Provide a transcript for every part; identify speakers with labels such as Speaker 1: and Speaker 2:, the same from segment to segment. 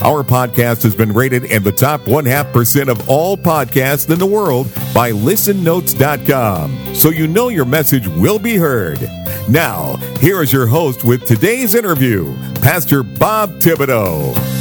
Speaker 1: Our podcast has been rated in the top one half percent of all podcasts in the world by listennotes.com. So you know your message will be heard. Now, here is your host with today's interview, Pastor Bob Thibodeau.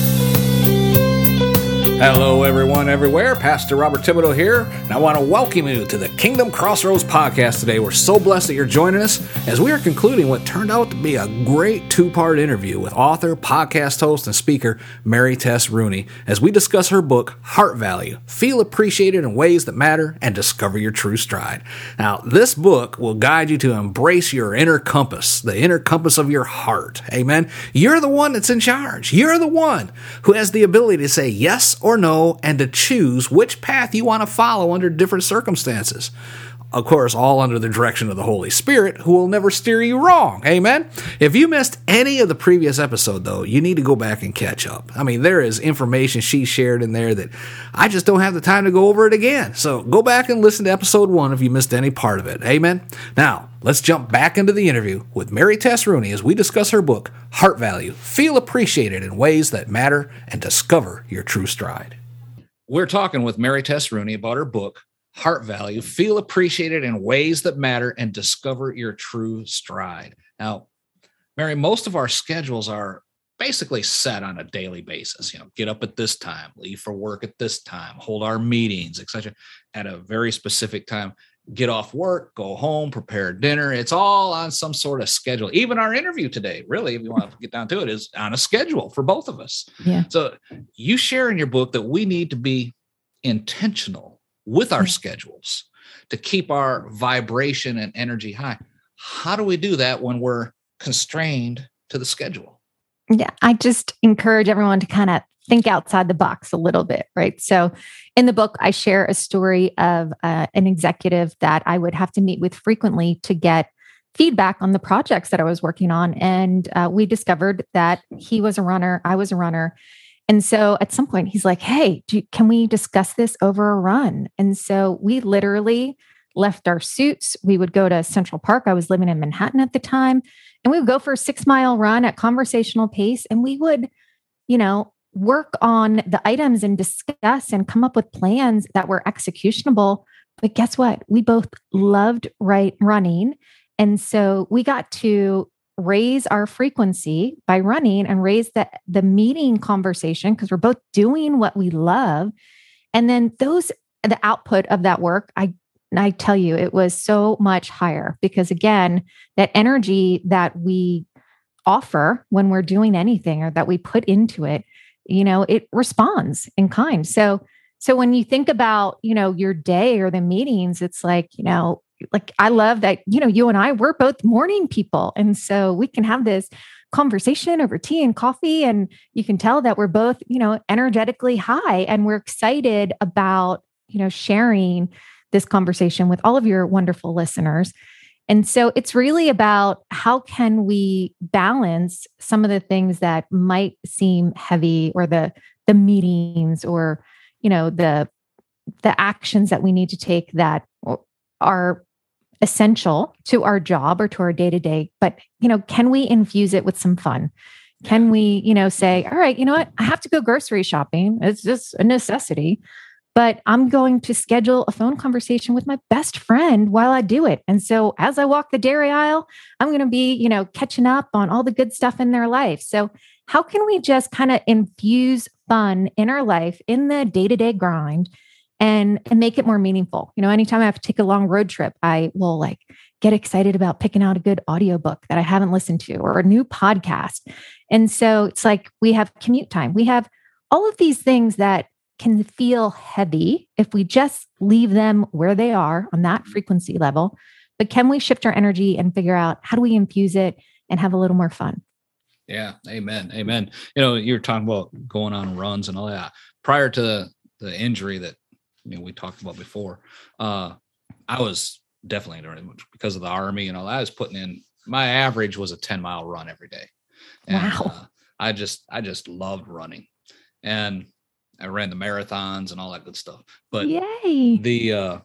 Speaker 2: Hello, everyone, everywhere. Pastor Robert Thibodeau here, and I want to welcome you to the Kingdom Crossroads podcast today. We're so blessed that you're joining us as we are concluding what turned out to be a great two part interview with author, podcast host, and speaker Mary Tess Rooney as we discuss her book, Heart Value Feel Appreciated in Ways That Matter and Discover Your True Stride. Now, this book will guide you to embrace your inner compass, the inner compass of your heart. Amen. You're the one that's in charge, you're the one who has the ability to say yes or no and to choose which path you want to follow under different circumstances. Of course, all under the direction of the Holy Spirit, who will never steer you wrong. Amen. If you missed any of the previous episode, though, you need to go back and catch up. I mean, there is information she shared in there that I just don't have the time to go over it again. So go back and listen to episode one if you missed any part of it. Amen. Now, let's jump back into the interview with Mary Tess Rooney as we discuss her book, Heart Value Feel Appreciated in Ways That Matter and Discover Your True Stride. We're talking with Mary Tess Rooney about her book, heart value, feel appreciated in ways that matter, and discover your true stride. Now, Mary, most of our schedules are basically set on a daily basis. You know, get up at this time, leave for work at this time, hold our meetings, etc., at a very specific time. Get off work, go home, prepare dinner. It's all on some sort of schedule. Even our interview today, really, if you want to get down to it, is on a schedule for both of us.
Speaker 3: Yeah.
Speaker 2: So you share in your book that we need to be intentional with our schedules to keep our vibration and energy high. How do we do that when we're constrained to the schedule?
Speaker 3: Yeah, I just encourage everyone to kind of think outside the box a little bit, right? So, in the book, I share a story of uh, an executive that I would have to meet with frequently to get feedback on the projects that I was working on. And uh, we discovered that he was a runner, I was a runner. And so at some point, he's like, Hey, do, can we discuss this over a run? And so we literally left our suits. We would go to Central Park. I was living in Manhattan at the time. And we would go for a six mile run at conversational pace. And we would, you know, work on the items and discuss and come up with plans that were executionable. But guess what? We both loved right running. And so we got to raise our frequency by running and raise the, the meeting conversation because we're both doing what we love. And then those, the output of that work, I I tell you, it was so much higher because again, that energy that we offer when we're doing anything or that we put into it, you know, it responds in kind. So so when you think about, you know, your day or the meetings, it's like, you know, like I love that, you know, you and I, we're both morning people. And so we can have this conversation over tea and coffee. And you can tell that we're both, you know, energetically high and we're excited about, you know, sharing this conversation with all of your wonderful listeners. And so it's really about how can we balance some of the things that might seem heavy or the the meetings or you know the the actions that we need to take that are essential to our job or to our day to day but you know can we infuse it with some fun? Can we you know say all right you know what? I have to go grocery shopping. It's just a necessity but i'm going to schedule a phone conversation with my best friend while i do it and so as i walk the dairy aisle i'm going to be you know catching up on all the good stuff in their life so how can we just kind of infuse fun in our life in the day-to-day grind and and make it more meaningful. You know, anytime I have to take a long road trip, I will like get excited about picking out a good audiobook that I haven't listened to or a new podcast. And so it's like we have commute time. We have all of these things that can feel heavy if we just leave them where they are on that frequency level. But can we shift our energy and figure out how do we infuse it and have a little more fun?
Speaker 2: Yeah, amen. Amen. You know, you're talking about going on runs and all that. Prior to the, the injury that you know we talked about before. Uh, I was definitely because of the army and all that. I was putting in my average was a 10 mile run every day. And,
Speaker 3: Wow.
Speaker 2: uh, I just I just loved running. And I ran the marathons and all that good stuff. But
Speaker 3: Yay.
Speaker 2: the uh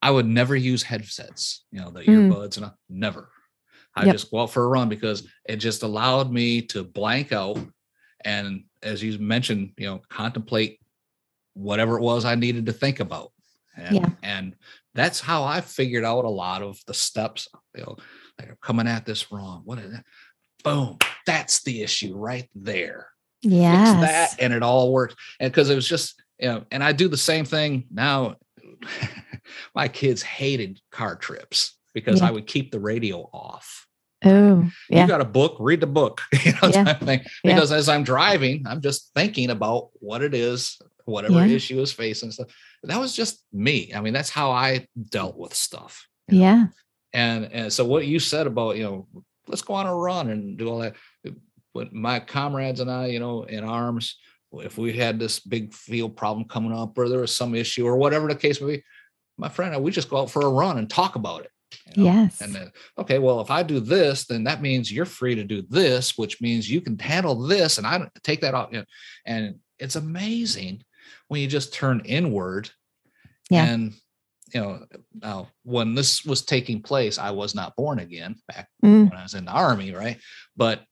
Speaker 2: I would never use headsets, you know, the
Speaker 3: Mm.
Speaker 2: earbuds and I, never. I
Speaker 3: Yep.
Speaker 2: just go out for a run because it just allowed me to blank out and as you mentioned, you know, contemplate whatever it was I needed to think about. And,
Speaker 3: Yeah.
Speaker 2: and that's how I figured out a lot of the steps, you know, like I'm coming at this wrong. What is that? Boom. That's the issue right there
Speaker 3: Yes.
Speaker 2: that and it all worked and because it was just you know and i do the same thing now my kids hated car trips because
Speaker 3: Yeah.
Speaker 2: i would keep the radio off
Speaker 3: Oh, yeah.
Speaker 2: you got a book read the book you know
Speaker 3: Yeah.
Speaker 2: thing.
Speaker 3: Yeah.
Speaker 2: because as i'm driving i'm just thinking about what it is whatever
Speaker 3: Yeah.
Speaker 2: issue is facing stuff that was just me i mean that's how i dealt with stuff you know?
Speaker 3: Yeah.
Speaker 2: and and so what you said about you know let's go on a run and do all that but my comrades and i you know in arms if we had this big field problem coming up or there was some issue or whatever the case may be my friend we just go out for a run and talk about it you know?
Speaker 3: Yes.
Speaker 2: and then okay well if i do this then that means you're free to do this which means you can handle this and i don't take that off. you know, and it's amazing when you just turn inward
Speaker 3: Yeah.
Speaker 2: and you know now when this was taking place i was not born again back
Speaker 3: Mm,
Speaker 2: when i was in the army right but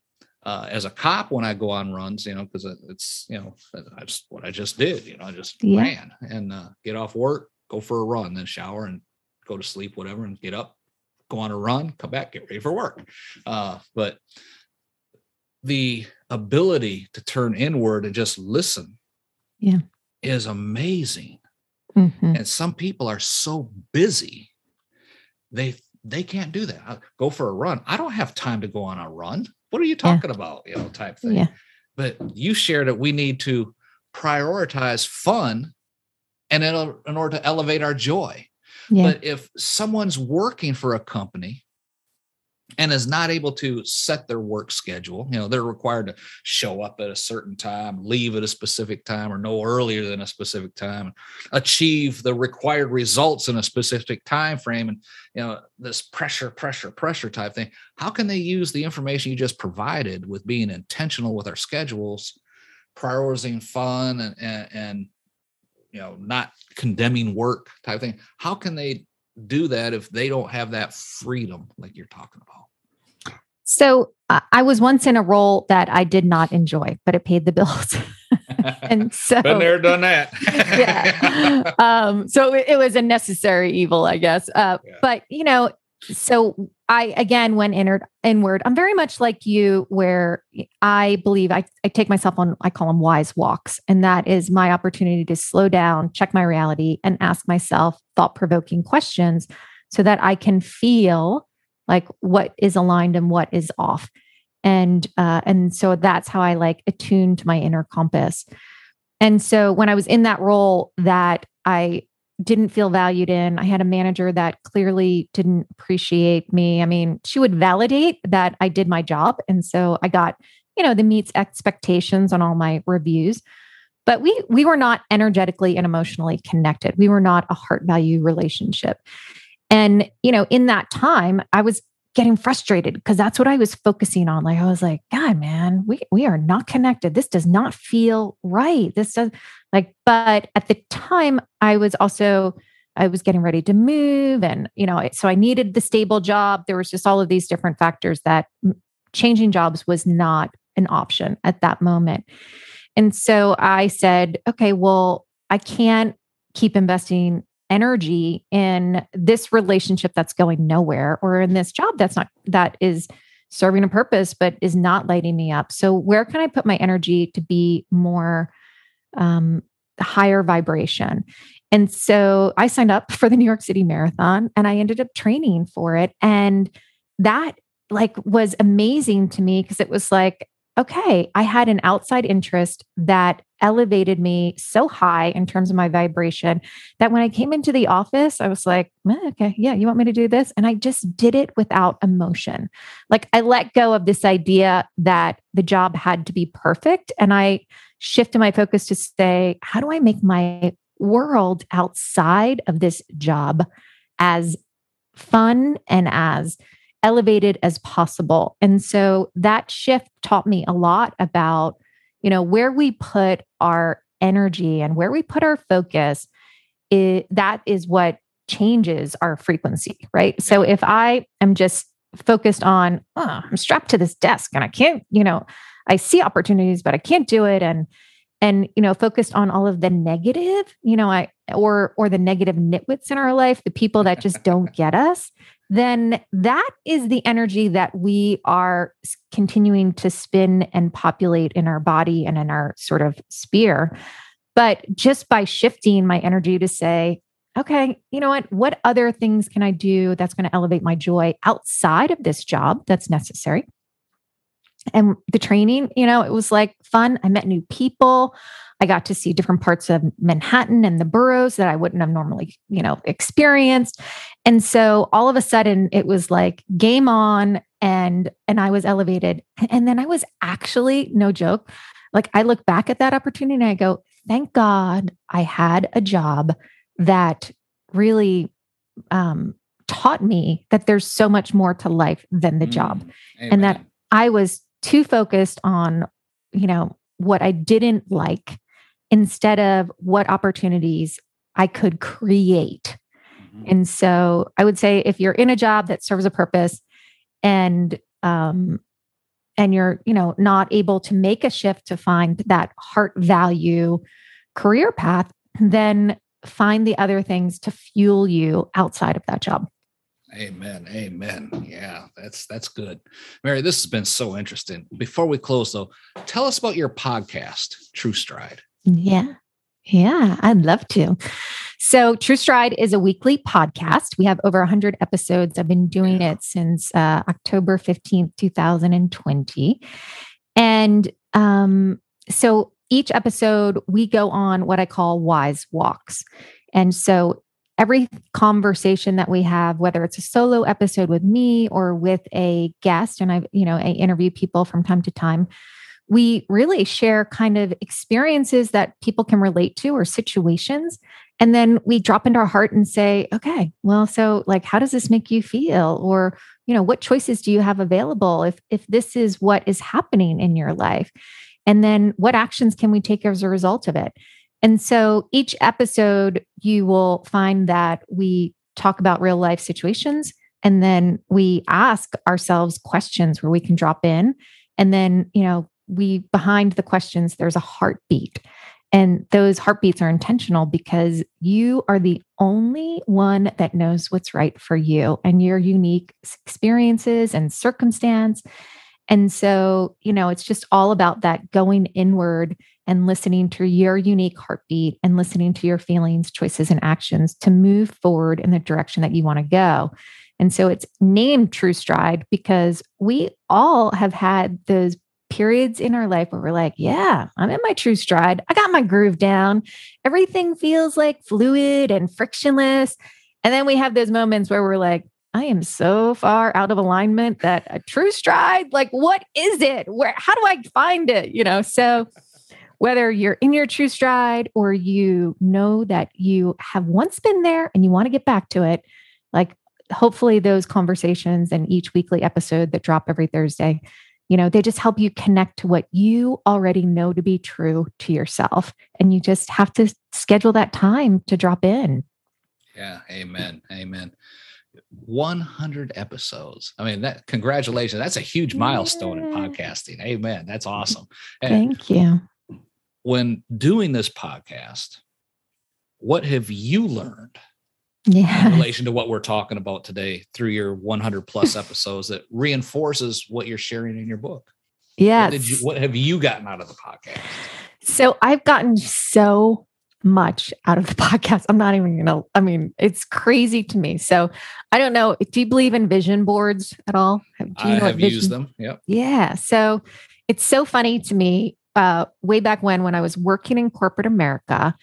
Speaker 2: uh, as a cop when i go on runs you know because it's you know that's what i just did you know i just
Speaker 3: Yeah.
Speaker 2: ran and uh, get off work go for a run then shower and go to sleep whatever and get up go on a run come back get ready for work uh, but the ability to turn inward and just listen
Speaker 3: Yeah.
Speaker 2: is amazing
Speaker 3: mhm.
Speaker 2: and some people are so busy they they can't do that I- go for a run i don't have time to go on a run what are you
Speaker 3: Yeah.
Speaker 2: talking about you know type thing
Speaker 3: Yeah.
Speaker 2: but you shared that we need to prioritize fun and in, in order to elevate our joy
Speaker 3: Yeah.
Speaker 2: but if someone's working for a company and is not able to set their work schedule, you know, they're required to show up at a certain time, leave at a specific time, or no earlier than a specific time, achieve the required results in a specific time frame, and you know, this pressure, pressure, pressure type thing. How can they use the information you just provided with being intentional with our schedules, prioritizing fun and and, and you know, not condemning work type thing. How can they do that if they don't have that freedom like you're talking about?
Speaker 3: So uh, I was once in a role that I did not enjoy, but it paid the bills. and so
Speaker 2: Been there, done that.
Speaker 3: yeah. Um, so it, it was a necessary evil, I guess. Uh,
Speaker 2: Yeah.
Speaker 3: But you know, so I again went inward. Inward. I'm very much like you, where I believe I, I take myself on. I call them wise walks, and that is my opportunity to slow down, check my reality, and ask myself thought provoking questions, so that I can feel like what is aligned and what is off. And uh, and so that's how I like attuned to my inner compass. And so when I was in that role that I didn't feel valued in, I had a manager that clearly didn't appreciate me. I mean, she would validate that I did my job. And so I got, you know, the meets expectations on all my reviews. But we we were not energetically and emotionally connected. We were not a heart value relationship. And, you know, in that time, I was getting frustrated because that's what I was focusing on. Like I was like, God, man, we we are not connected. This does not feel right. This does like, but at the time, I was also I was getting ready to move, and you know, so I needed the stable job. There was just all of these different factors that changing jobs was not an option at that moment. And so I said, okay, well, I can't keep investing energy in this relationship that's going nowhere or in this job that's not that is serving a purpose but is not lighting me up. So where can i put my energy to be more um, higher vibration? And so i signed up for the new york city marathon and i ended up training for it. And that like was amazing to me because it was like okay i had an outside interest that elevated me so high in terms of my vibration that when I came into the office, I was like, okay, yeah, you want me to do this? And I just did it without emotion. Like I let go of this idea that the job had to be perfect. And I shifted my focus to say, how do I make my world outside of this job as fun and as elevated as possible. And so that shift taught me a lot about, you know, where we put our energy and where we put our focus. It, that is what changes our frequency, right? So mm-hmm. if I am just focused on, oh, I'm strapped to this desk and I can't, you know, I see opportunities, but I can't do it. And and you know focused on all of the negative you know i or or the negative nitwits in our life the people that just don't get us then that is the energy that we are continuing to spin and populate in our body and in our sort of sphere. But just by shifting my energy to say okay you know what? What other things can i do that's going to elevate my joy outside of this job that's necessary? And the training, you know, it was like fun. I met new people. I got to see different parts of Manhattan and the boroughs that I wouldn't have normally, you know, experienced. And so all of a sudden it was like game on and and I was elevated. And then I was actually no joke. Like I look back at that opportunity and I go, thank God I had a job that really um, taught me that there's so much more to life than the mm, job. Amen. And that I was too focused on, you know, what I didn't like instead of what opportunities I could create. Mm-hmm. And so I would say if you're in a job that serves a purpose and um and you're, you know, not able to make a shift to find that heart value career path, then find the other things to fuel you outside of that job.
Speaker 2: Amen. Amen. Yeah, that's that's good. Mary, this has been so interesting. Before we close though, tell us about your podcast, True Stride.
Speaker 3: Yeah. Yeah, I'd love to. So, True Stride is a weekly podcast. We have over 100 episodes. I've been doing it since uh, October 15th, 2020. And um, so, each episode, we go on what I call wise walks. And so, every conversation that we have whether it's a solo episode with me or with a guest and i you know i interview people from time to time we really share kind of experiences that people can relate to or situations. And then we drop into our heart and say okay well so like how does this make you feel? Or you know what choices do you have available if if this is what is happening in your life? And then what actions can we take as a result of it and so each episode, you will find that we talk about real life situations and then we ask ourselves questions where we can drop in. And then, you know, we behind the questions, there's a heartbeat. And those heartbeats are intentional because you are the only one that knows what's right for you and your unique experiences and circumstance. And so, you know, it's just all about that going inward and listening to your unique heartbeat and listening to your feelings, choices, and actions to move forward in the direction that you want to go. And so it's named True Stride because we all have had those periods in our life where we're like, yeah, I'm in my true stride. I got my groove down. Everything feels like fluid and frictionless. And then we have those moments where we're like, I am so far out of alignment that a true stride, like, what is it? Where, how do I find it? You know, so whether you're in your true stride or you know that you have once been there and you want to get back to it, like hopefully those conversations and each weekly episode that drop every Thursday, you know, they just help you connect to what you already know to be true to yourself. And you just have to schedule that time to drop in.
Speaker 2: Yeah. Amen. Amen. 100 episodes. I mean, that congratulations. That's a huge milestone in podcasting. Amen. That's awesome.
Speaker 3: And Thank you
Speaker 2: when doing this podcast, what have you learned
Speaker 3: yeah.
Speaker 2: in relation to what we're talking about today through your 100 plus episodes that reinforces what you're sharing in your book?
Speaker 3: Yeah.
Speaker 2: What, you, what have you gotten out of the podcast?
Speaker 3: So I've gotten so much out of the podcast. I'm not even gonna, I mean, it's crazy to me. So I don't know. Do you believe in vision boards at all?
Speaker 2: Do you I have vision? used them. Yep.
Speaker 3: Yeah. So it's so funny to me uh, way back when, when I was working in corporate America,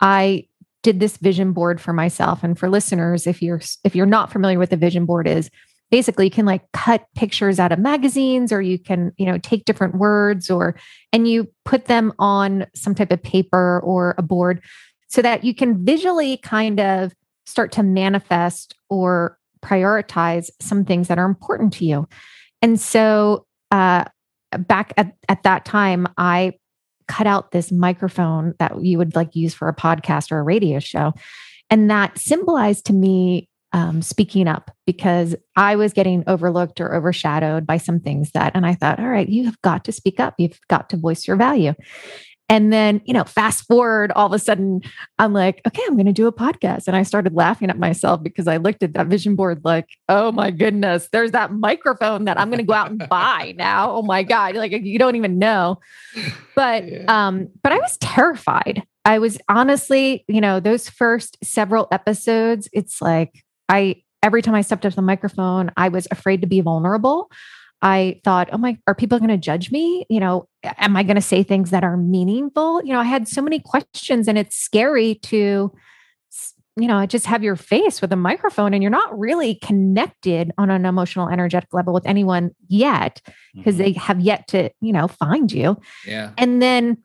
Speaker 3: I did this vision board for myself. And for listeners, if you're if you're not familiar with the vision board is, basically you can like cut pictures out of magazines or you can you know take different words or and you put them on some type of paper or a board so that you can visually kind of start to manifest or prioritize some things that are important to you. And so, uh, back at, at that time, I cut out this microphone that you would like use for a podcast or a radio show. And that symbolized to me um, speaking up because I was getting overlooked or overshadowed by some things that, and I thought, all right, you have got to speak up. You've got to voice your value. And then, you know, fast forward, all of a sudden, I'm like, okay, I'm going to do a podcast. And I started laughing at myself because I looked at that vision board like, oh my goodness, there's that microphone that I'm going to go out and buy now. Oh my God. Like, you don't even know. But, yeah. um, but I was terrified. I was honestly, you know, those first several episodes, it's like, I, every time I stepped up to the microphone, I was afraid to be vulnerable. I thought, oh my, are people going to judge me? You know, am I going to say things that are meaningful? You know, I had so many questions and it's scary to, you know, just have your face with a microphone and you're not really connected on an emotional, energetic level with anyone yet because mm-hmm. they have yet to, you know, find you.
Speaker 2: Yeah.
Speaker 3: And then,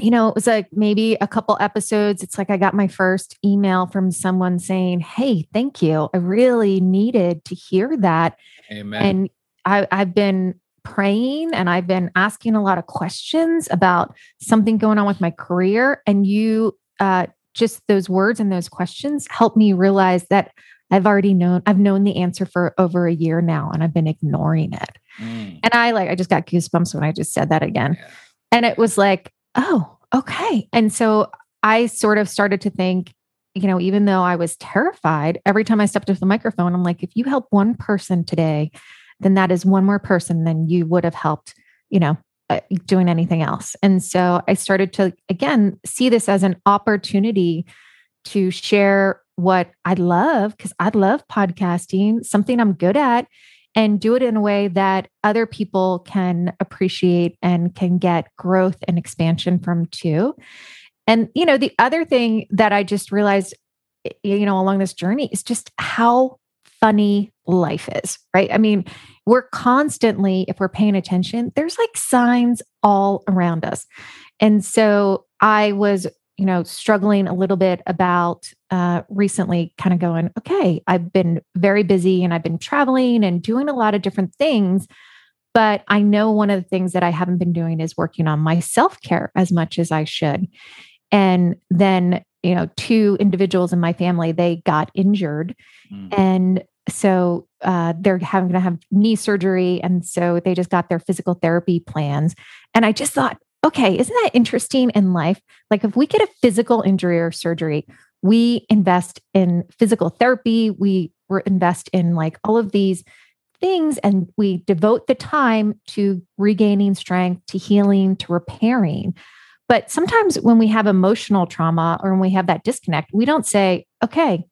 Speaker 3: you know, it was like maybe a couple episodes. It's like I got my first email from someone saying, Hey, thank you. I really needed to hear that.
Speaker 2: Amen.
Speaker 3: And I, I've been praying and I've been asking a lot of questions about something going on with my career. And you, uh, just those words and those questions helped me realize that I've already known, I've known the answer for over a year now and I've been ignoring it. Mm. And I like, I just got goosebumps when I just said that again. Yeah. And it was like, oh, okay. And so I sort of started to think, you know, even though I was terrified, every time I stepped up the microphone, I'm like, if you help one person today, then that is one more person than you would have helped, you know, uh, doing anything else. And so I started to, again, see this as an opportunity to share what I love, because I love podcasting, something I'm good at, and do it in a way that other people can appreciate and can get growth and expansion from too. And, you know, the other thing that I just realized, you know, along this journey is just how funny life is, right? I mean, we're constantly, if we're paying attention, there's like signs all around us. And so I was, you know, struggling a little bit about uh, recently kind of going, okay, I've been very busy and I've been traveling and doing a lot of different things. But I know one of the things that I haven't been doing is working on my self care as much as I should. And then, you know, two individuals in my family, they got injured. Mm. And so uh, they're having to have knee surgery and so they just got their physical therapy plans. And i just thought okay isn't that interesting in life? Like if we get a physical injury or surgery we invest in physical therapy we invest in like all of these things and we devote the time to regaining strength to healing to repairing. But sometimes when we have emotional trauma or when we have that disconnect we don't say okay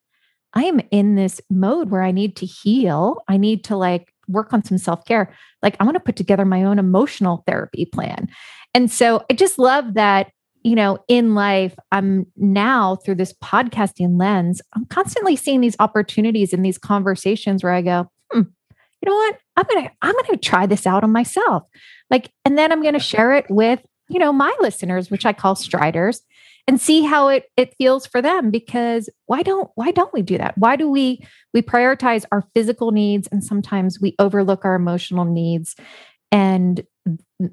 Speaker 3: I am in this mode where I need to heal. I need to like work on some self care. Like, I want to put together my own emotional therapy plan. And so I just love that, you know, in life, I'm now through this podcasting lens, I'm constantly seeing these opportunities in these conversations where I go, hmm, you know what? I'm going to, I'm going to try this out on myself. Like, and then I'm going to share it with, you know, my listeners, which I call striders and see how it it feels for them because why don't why don't we do that why do we we prioritize our physical needs and sometimes we overlook our emotional needs and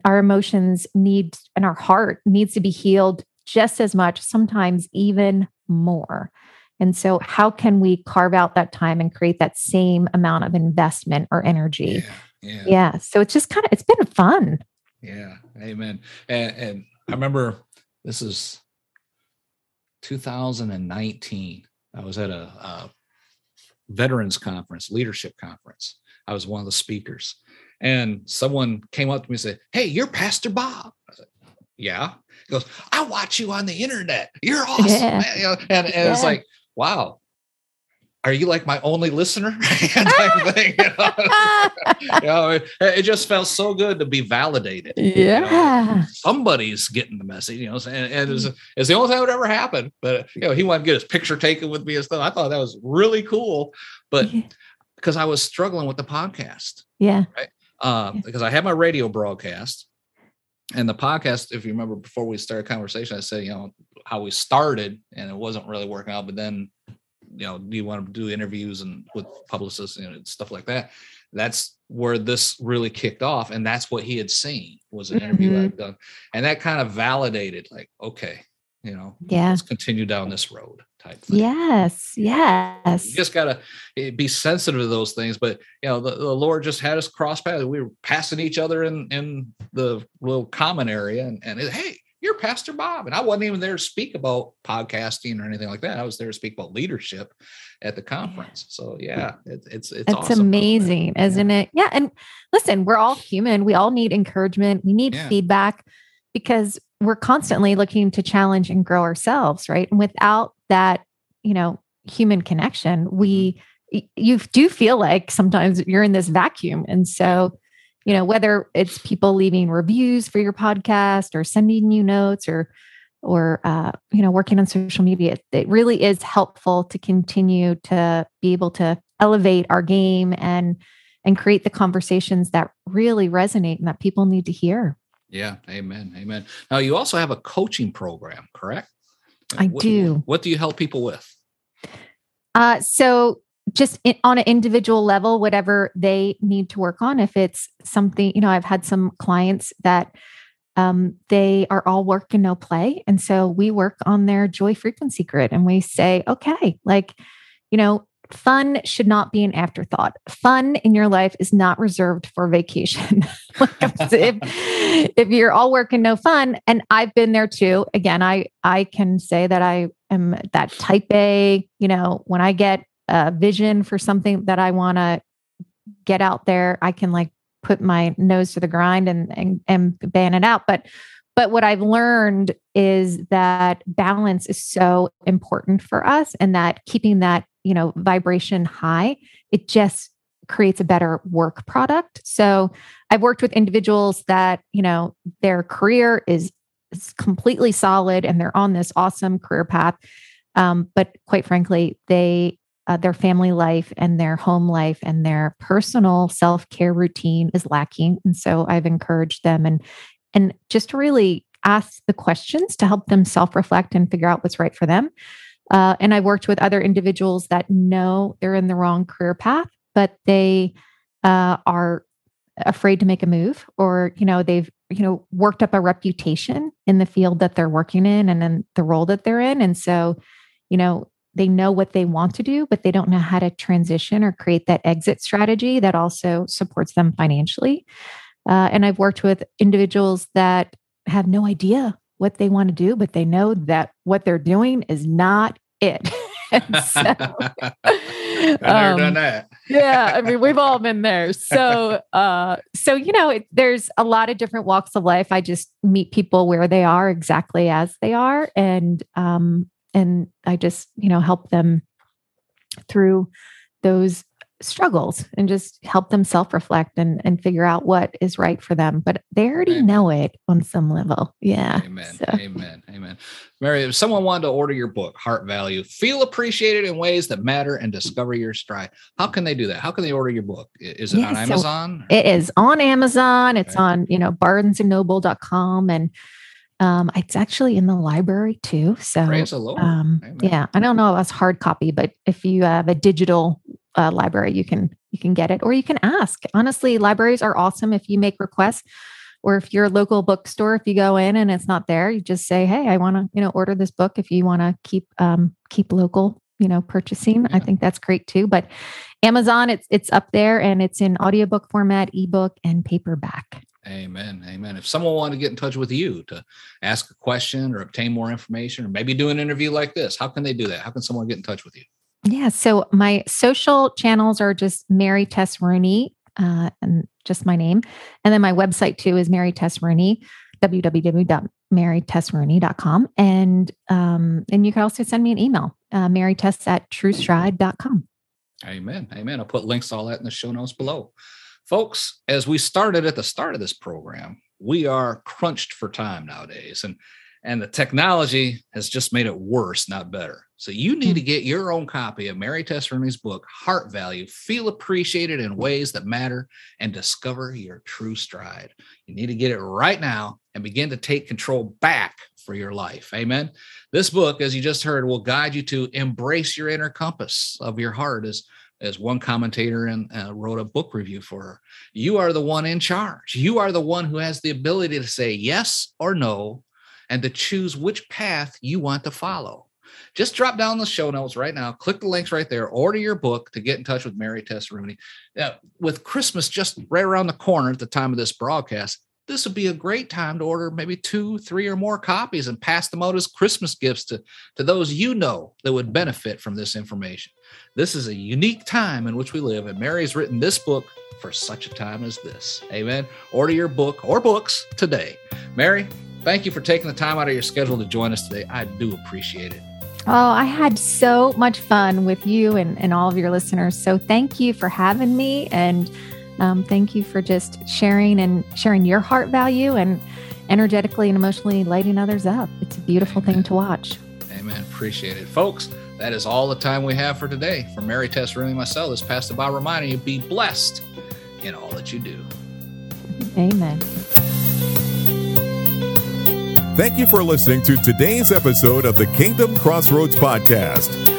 Speaker 3: our emotions need and our heart needs to be healed just as much sometimes even more and so how can we carve out that time and create that same amount of investment or energy yeah, yeah. yeah. so it's just kind of it's been fun
Speaker 2: yeah amen and, and i remember this is 2019. I was at a, a veterans conference, leadership conference. I was one of the speakers. And someone came up to me and said, Hey, you're Pastor Bob. I said, Yeah. He goes, I watch you on the internet. You're awesome. Yeah. And, and yeah. it's like, wow, are you like my only listener? thing, you know? you know, it, it, just felt so good to be validated.
Speaker 3: Yeah.
Speaker 2: You know? Somebody's getting the message, you know, and, and it's, it's, the only time it would ever happen. But, you know, he wanted to get his picture taken with me and stuff. I thought that was really cool. But because I was struggling with the podcast.
Speaker 3: Yeah.
Speaker 2: Right? Um, because I had my radio broadcast and the podcast, if you remember before we started conversation, I said, you know, how we started and it wasn't really working out, but then, you know, do you want to do interviews and with publicists and stuff like that? That's where this really kicked off. And that's what he had seen was an interview mm-hmm. I'd done. And that kind of validated like, okay, you know,
Speaker 3: yeah,
Speaker 2: let's continue down this road type
Speaker 3: thing. Yes, yes.
Speaker 2: You just gotta eh, be sensitive to those things. But you know, the, the Lord just had us cross paths. We were passing each other in in the little common area, and, and it, hey, you're Pastor Bob. And I wasn't even there to speak about podcasting or anything like that. I was there to speak about leadership at the conference. So yeah, it, it's it's
Speaker 3: it's awesome amazing, isn't yeah. it? Yeah. And listen, we're all human. We all need encouragement. We need yeah. feedback because we're constantly looking to challenge and grow ourselves, right? And without that, you know, human connection, we mm-hmm. you do feel like sometimes you're in this vacuum. And so, you know, whether it's people leaving reviews for your podcast or sending you notes or or uh, you know, working on social media, it really is helpful to continue to be able to elevate our game and and create the conversations that really resonate and that people need to hear.
Speaker 2: Yeah, amen. Amen. Now you also have a coaching program, correct?
Speaker 3: I what, do.
Speaker 2: What do you help people with?
Speaker 3: Uh, so just in, on an individual level, whatever they need to work on. If it's something, you know, I've had some clients that um, they are all work and no play. And so we work on their joy frequency grid and we say, okay, like, you know, fun should not be an afterthought. Fun in your life is not reserved for vacation. if, if you're all work and no fun, and I've been there too. Again, I I can say that I am that type A. You know, when I get a vision for something that I want to get out there, I can like put my nose to the grind and and, and ban it out. But but what I've learned is that balance is so important for us and that keeping that you know vibration high it just creates a better work product. So i've worked with individuals that you know their career is, is completely solid and they're on this awesome career path. Um, but quite frankly they uh, their family life and their home life and their personal self-care routine is lacking. And so i've encouraged them and and just really ask the questions to help them self-reflect and figure out what's right for them. Uh, and I've worked with other individuals that know they're in the wrong career path, but they uh, are afraid to make a move, or you know they've you know worked up a reputation in the field that they're working in and in the role that they're in, and so you know they know what they want to do, but they don't know how to transition or create that exit strategy that also supports them financially. Uh, and I've worked with individuals that have no idea what they want to do, but they know that what they're doing is not it. so,
Speaker 2: um, done that.
Speaker 3: yeah, I mean, we've all been there. So, uh, so you know, it, there's a lot of different walks of life. I just meet people where they are exactly as they are, and um, and I just you know help them through those struggles and just help them self-reflect and and figure out what is right for them but they already amen. know it on some level. Yeah
Speaker 2: amen so. amen amen. Mary if someone wanted to order your book heart value feel appreciated in ways that matter and discover your stride how can they do that? How can they order your book? Is it yeah, on amazon
Speaker 3: so it is on amazon. It's okay. on you know barnesandnoble.com and um, it's actually in the library too. So, um, yeah, I don't know if it's hard copy, but if you have a digital uh, library, you can you can get it, or you can ask. Honestly, libraries are awesome if you make requests, or if you're a local bookstore, if you go in and it's not there, you just say, "Hey, I want to you know order this book." If you want to keep um, keep local, you know, purchasing, yeah. I think that's great too. But Amazon, it's it's up there and it's in audiobook format, ebook, and paperback.
Speaker 2: Amen. Amen. If someone wanted to get in touch with you to ask a question or obtain more information or maybe do an interview like this, how can they do that? How can someone get in touch with you?
Speaker 3: Yeah. So my social channels are just Mary Tess Rooney, uh, and just my name. And then my website too is Mary Tess Rooney, www.marytessrooney.com. And, um, and you can also send me an email, uh, marytess at truestride.com.
Speaker 2: Amen. Amen. I'll put links to all that in the show notes below. Folks, as we started at the start of this program, we are crunched for time nowadays. And and the technology has just made it worse, not better. So you need hmm. to get your own copy of Mary Tess Rooney's book, Heart Value, feel appreciated in ways that matter, and discover your true stride. You need to get it right now and begin to take control back for your life. Amen. This book, as you just heard, will guide you to embrace your inner compass of your heart as as one commentator and uh, wrote a book review for her. You are the one in charge. You are the one who has the ability to say yes or no and to choose which path you want to follow. Just drop down the show notes right now. Click the links right there. Order your book to get in touch with Mary Tess Rooney. Uh, with Christmas just right around the corner at the time of this broadcast, this would be a great time to order maybe two, three, or more copies and pass them out as Christmas gifts to, to those you know that would benefit from this information. This is a unique time in which we live, and Mary's written this book for such a time as this. Amen. Order your book or books today. Mary, thank you for taking the time out of your schedule to join us today. I do appreciate it.
Speaker 3: Oh, I had so much fun with you and, and all of your listeners. So thank you for having me. And um, thank you for just sharing and sharing your heart value and energetically and emotionally lighting others up. It's a beautiful Amen. thing to watch.
Speaker 2: Amen. Appreciate it. Folks, that is all the time we have for today. For Mary Tess, Rooney, myself, this Pastor Bob reminding you be blessed in all that you do.
Speaker 3: Amen.
Speaker 1: Thank you for listening to today's episode of the Kingdom Crossroads Podcast.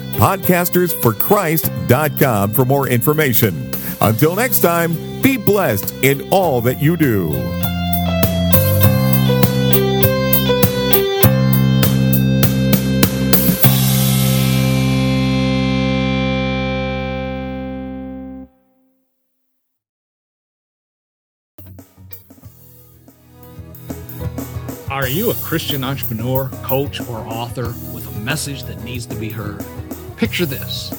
Speaker 1: for more information. Until next time, be blessed in all that you do.
Speaker 2: Are you a Christian entrepreneur, coach, or author with a message that needs to be heard? Picture this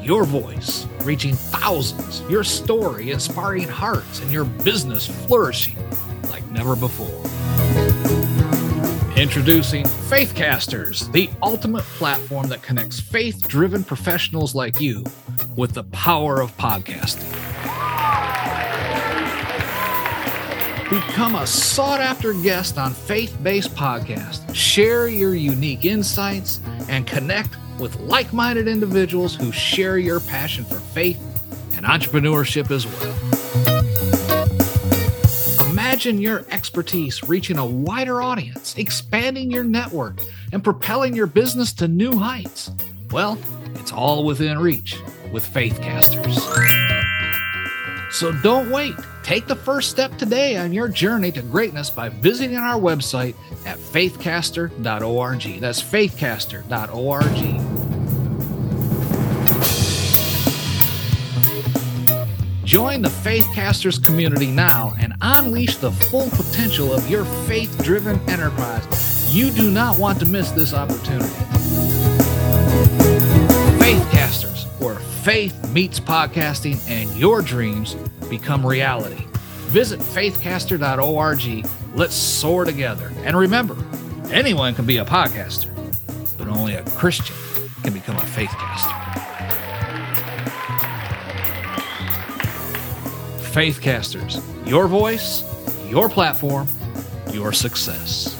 Speaker 2: your voice reaching thousands, your story inspiring hearts, and your business flourishing like never before. Introducing Faithcasters, the ultimate platform that connects faith driven professionals like you with the power of podcasting. Become a sought after guest on Faith Based Podcast. Share your unique insights and connect with like minded individuals who share your passion for faith and entrepreneurship as well. Imagine your expertise reaching a wider audience, expanding your network, and propelling your business to new heights. Well, it's all within reach with Faithcasters. So don't wait. Take the first step today on your journey to greatness by visiting our website at faithcaster.org. That's faithcaster.org. Join the Faithcasters community now and unleash the full potential of your faith driven enterprise. You do not want to miss this opportunity. Faithcasters, where faith meets podcasting and your dreams become reality. Visit faithcaster.org. Let's soar together. And remember, anyone can be a podcaster, but only a Christian can become a faithcaster. Faithcasters, your voice, your platform, your success.